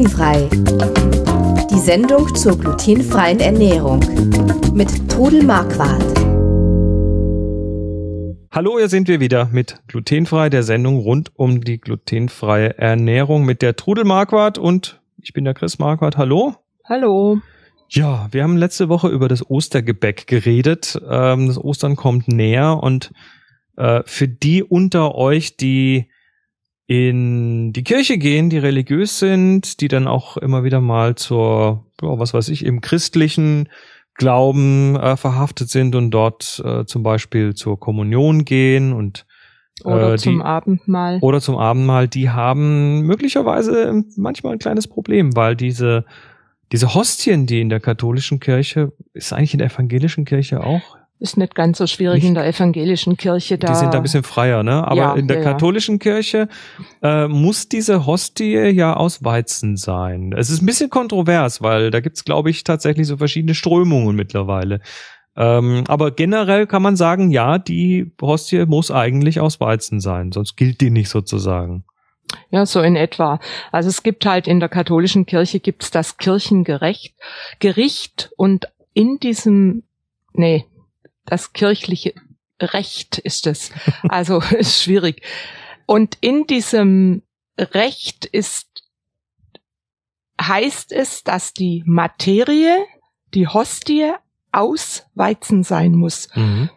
Glutenfrei. Die Sendung zur glutenfreien Ernährung mit Trudel Marquardt. Hallo, hier sind wir wieder mit Glutenfrei, der Sendung rund um die glutenfreie Ernährung mit der Trudel Marquardt und ich bin der Chris Marquardt. Hallo. Hallo. Ja, wir haben letzte Woche über das Ostergebäck geredet. Ähm, das Ostern kommt näher und äh, für die unter euch, die in die Kirche gehen, die religiös sind, die dann auch immer wieder mal zur, ja, was weiß ich, im christlichen Glauben äh, verhaftet sind und dort äh, zum Beispiel zur Kommunion gehen und oder äh, zum die, Abendmahl. oder zum Abendmahl, die haben möglicherweise manchmal ein kleines Problem, weil diese diese Hostien, die in der katholischen Kirche, ist eigentlich in der evangelischen Kirche auch ist nicht ganz so schwierig in der evangelischen Kirche. Da Die sind da ein bisschen freier, ne? Aber Ja, in der ja. katholischen Kirche äh, muss diese Hostie ja aus Weizen sein. Es ist ein bisschen kontrovers, weil da gibt's, glaube ich, tatsächlich so verschiedene Strömungen mittlerweile. Ähm, aber generell kann man sagen, ja, die Hostie muss eigentlich aus Weizen sein, sonst gilt die nicht sozusagen. Ja, so in etwa. Also es gibt halt in der katholischen Kirche gibt's das Kirchengerecht, Gericht und in diesem, nee, das kirchliche Recht ist es. Also ist schwierig. Und in diesem Recht ist, heißt es, dass die Materie, die Hostie aus Weizen sein muss. Mhm.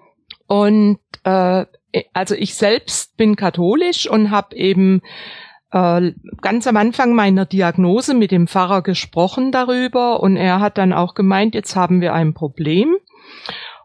Und äh, also ich selbst bin katholisch und habe eben äh, ganz am Anfang meiner Diagnose mit dem Pfarrer gesprochen darüber und er hat dann auch gemeint, jetzt haben wir ein Problem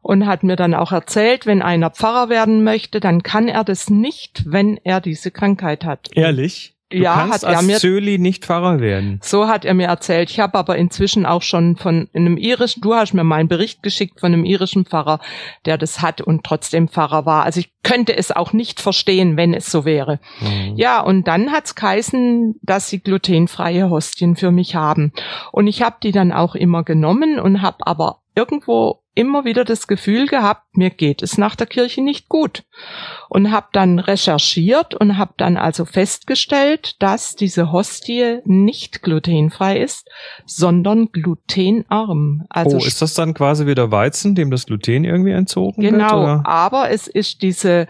und hat mir dann auch erzählt, wenn einer Pfarrer werden möchte, dann kann er das nicht, wenn er diese Krankheit hat. Ehrlich? Du Ja, kannst hat er als mir- Zöli nicht Pfarrer werden. So hat er mir erzählt. Ich habe aber inzwischen auch schon von einem irischen, du hast mir mal einen Bericht geschickt von einem irischen Pfarrer, der das hat und trotzdem Pfarrer war. Also ich könnte es auch nicht verstehen, wenn es so wäre. Mhm. Ja, und dann hat's geheißen, dass sie glutenfreie Hostien für mich haben. Und ich habe die dann auch immer genommen und habe aber irgendwo immer wieder das Gefühl gehabt, mir geht es nach der Kirche nicht gut. Und habe dann recherchiert und habe dann also festgestellt, dass diese Hostie nicht glutenfrei ist, sondern glutenarm. Also oh, ist das dann quasi wieder Weizen, dem das Gluten irgendwie entzogen wird? Genau, aber es ist diese,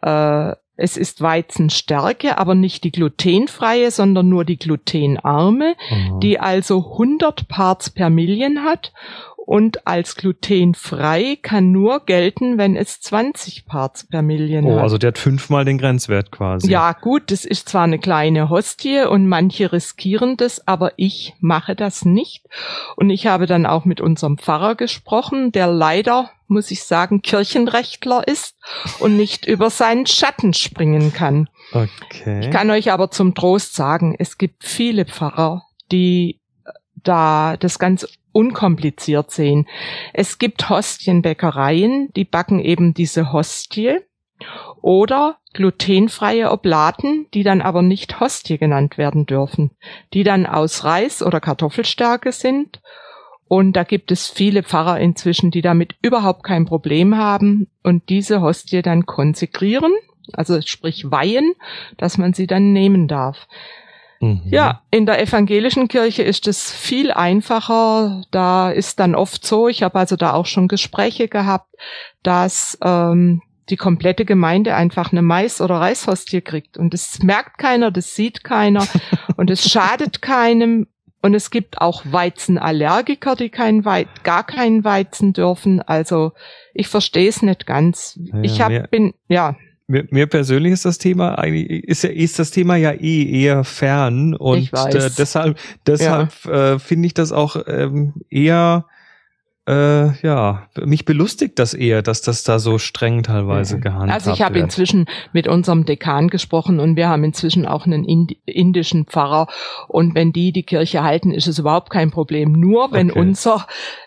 äh, es ist Weizenstärke, aber nicht die glutenfreie, sondern nur die glutenarme, Mhm. die also 100 Parts per Million hat und als glutenfrei kann nur gelten, wenn es 20 Parts per Million Oh, hat. also der hat fünfmal den Grenzwert quasi. Ja, gut, das ist zwar eine kleine Hostie und manche riskieren das, aber ich mache das nicht. Und ich habe dann auch mit unserem Pfarrer gesprochen, der leider, muss ich sagen, Kirchenrechtler ist und nicht über seinen Schatten springen kann. Okay. Ich kann euch aber zum Trost sagen, es gibt viele Pfarrer, die da das ganz unkompliziert sehen. Es gibt Hostienbäckereien, die backen eben diese Hostie oder glutenfreie Oblaten, die dann aber nicht Hostie genannt werden dürfen, die dann aus Reis oder Kartoffelstärke sind. Und da gibt es viele Pfarrer inzwischen, die damit überhaupt kein Problem haben und diese Hostie dann konsekrieren, also sprich weihen, dass man sie dann nehmen darf. Mhm. Ja, in der evangelischen Kirche ist es viel einfacher. Da ist dann oft so, ich habe also da auch schon Gespräche gehabt, dass ähm, die komplette Gemeinde einfach eine Mais- oder Reishostie kriegt. Und das merkt keiner, das sieht keiner und es schadet keinem. Und es gibt auch Weizenallergiker, die kein Wei gar keinen Weizen dürfen. Also ich verstehe es nicht ganz. Ja, ich hab, bin, ja, Mir, mir persönlich ist das Thema eigentlich ist ja ist das Thema ja eh eher fern und. Äh, deshalb deshalb äh, finde ich das auch ähm, eher äh, ja mich belustigt das eher, dass das da so streng teilweise gehandhabt Also ich habe wird. inzwischen mit unserem Dekan gesprochen und wir haben inzwischen auch einen Ind indischen Pfarrer und wenn die die Kirche halten, ist es überhaupt kein Problem. Nur wenn Okay. unser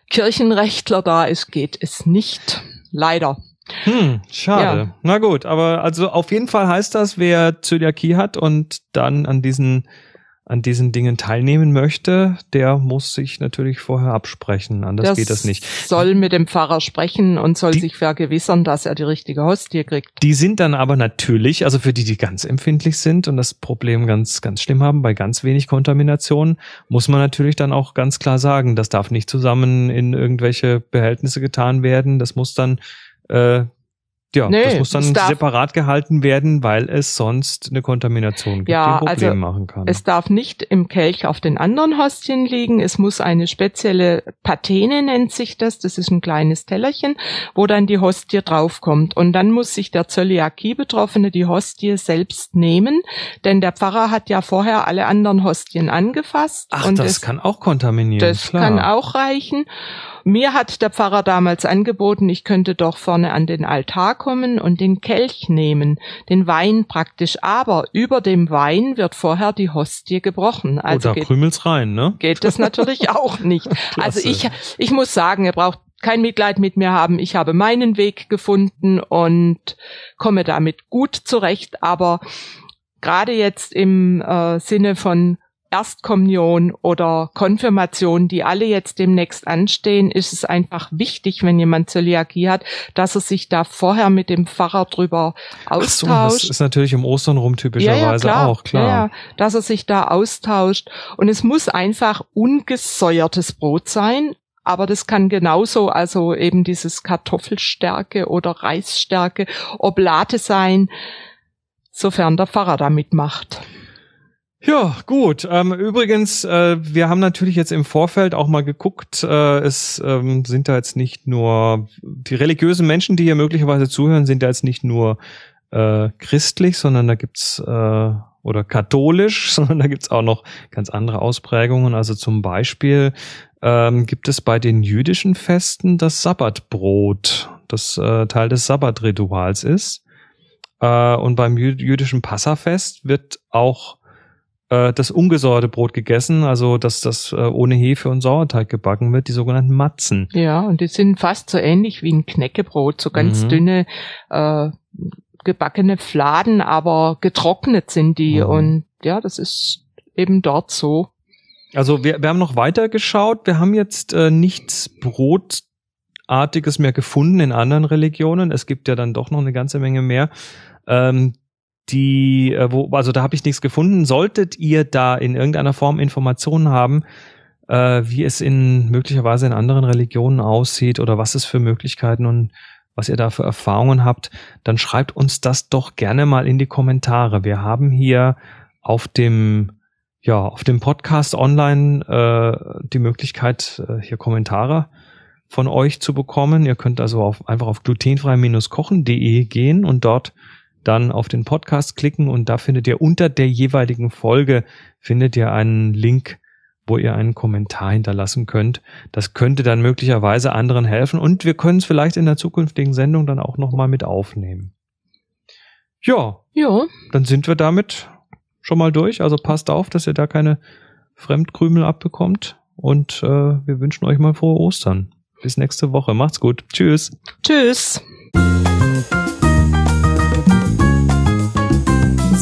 Kirchenrechtler da ist, geht es nicht. Leider. Hm, schade. Ja. Na gut, aber also auf jeden Fall heißt das, wer Zöliakie hat und dann an diesen an diesen Dingen teilnehmen möchte, der muss sich natürlich vorher absprechen. Anders das geht das nicht. Soll mit dem Pfarrer sprechen und soll die, sich vergewissern, dass er die richtige Hostie kriegt. Die sind dann aber natürlich, also für die, die ganz empfindlich sind und das Problem ganz, ganz schlimm haben, bei ganz wenig Kontamination, muss man natürlich dann auch ganz klar sagen, das darf nicht zusammen in irgendwelche Behältnisse getan werden. Das muss dann äh, ja, nee, das muss dann separat gehalten werden, weil es sonst eine Kontamination gibt, ja, die Probleme also machen kann. Es darf nicht im Kelch auf den anderen Hostien liegen. Es muss eine spezielle Patene nennt sich das. Das ist ein kleines Tellerchen, wo dann die Hostie draufkommt. Und dann muss sich der Zöliakie-Betroffene die Hostie selbst nehmen, denn der Pfarrer hat ja vorher alle anderen Hostien angefasst. Ach, das es, kann auch kontaminieren. Das klar. kann auch reichen. Mir hat der Pfarrer damals angeboten, ich könnte doch vorne an den Altar kommen und den Kelch nehmen, den Wein praktisch. Aber über dem Wein wird vorher die Hostie gebrochen. Also Oder krümelt's rein, ne? Geht das natürlich auch nicht. Also ich, ich muss sagen, ihr braucht kein Mitleid mit mir haben. Ich habe meinen Weg gefunden und komme damit gut zurecht. Aber gerade jetzt im äh, Sinne von Erstkommunion oder Konfirmation, die alle jetzt demnächst anstehen, ist es einfach wichtig, wenn jemand Zöliakie hat, dass er sich da vorher mit dem Pfarrer drüber austauscht. Ach so, das ist natürlich im Ostern rum typischerweise ja, ja, klar. auch, klar. Ja, dass er sich da austauscht. Und es muss einfach ungesäuertes Brot sein, aber das kann genauso, also eben dieses Kartoffelstärke oder Reisstärke, Oblate sein, sofern der Pfarrer da mitmacht. Ja, gut. Ähm, übrigens, äh, wir haben natürlich jetzt im Vorfeld auch mal geguckt. Äh, es ähm, sind da jetzt nicht nur die religiösen Menschen, die hier möglicherweise zuhören, sind da jetzt nicht nur äh, christlich, sondern da gibt's äh, oder katholisch, sondern da gibt's auch noch ganz andere Ausprägungen. Also zum Beispiel ähm, gibt es bei den jüdischen Festen das Sabbatbrot, das äh, Teil des Sabbatrituals ist. Äh, und beim jüdischen Passafest wird auch äh, das ungesäuerte Brot gegessen, also dass das äh, ohne Hefe und Sauerteig gebacken wird, die sogenannten Matzen. Ja, und die sind fast so ähnlich wie ein Knäckebrot, so ganz mhm. dünne äh, gebackene Fladen, aber getrocknet sind die. Mhm. Und ja, das ist eben dort so. Also wir, wir haben noch weiter geschaut. Wir haben jetzt äh, nichts Brotartiges mehr gefunden in anderen Religionen. Es gibt ja dann doch noch eine ganze Menge mehr. Ähm, die, äh, wo, also da habe ich nichts gefunden. Solltet ihr da in irgendeiner Form Informationen haben, äh, wie es in möglicherweise in anderen Religionen aussieht oder was es für Möglichkeiten und was ihr da für Erfahrungen habt, dann schreibt uns das doch gerne mal in die Kommentare. Wir haben hier auf dem ja auf dem Podcast online äh, die Möglichkeit äh, hier Kommentare von euch zu bekommen. Ihr könnt also auf, einfach auf glutenfrei-kochen.de gehen und dort dann auf den Podcast klicken und da findet ihr unter der jeweiligen Folge findet ihr einen Link, wo ihr einen Kommentar hinterlassen könnt. Das könnte dann möglicherweise anderen helfen und wir können es vielleicht in der zukünftigen Sendung dann auch nochmal mit aufnehmen. Ja. Ja. Dann sind wir damit schon mal durch. Also passt auf, dass ihr da keine Fremdkrümel abbekommt und äh, wir wünschen euch mal frohe Ostern. Bis nächste Woche. Macht's gut. Tschüss. Tschüss.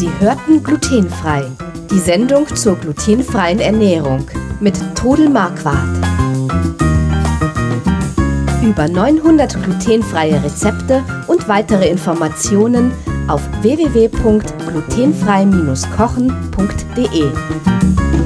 Sie hörten glutenfrei. Die Sendung zur glutenfreien Ernährung mit Todel Marquardt. Über 900 glutenfreie Rezepte und weitere Informationen auf www.glutenfrei-kochen.de.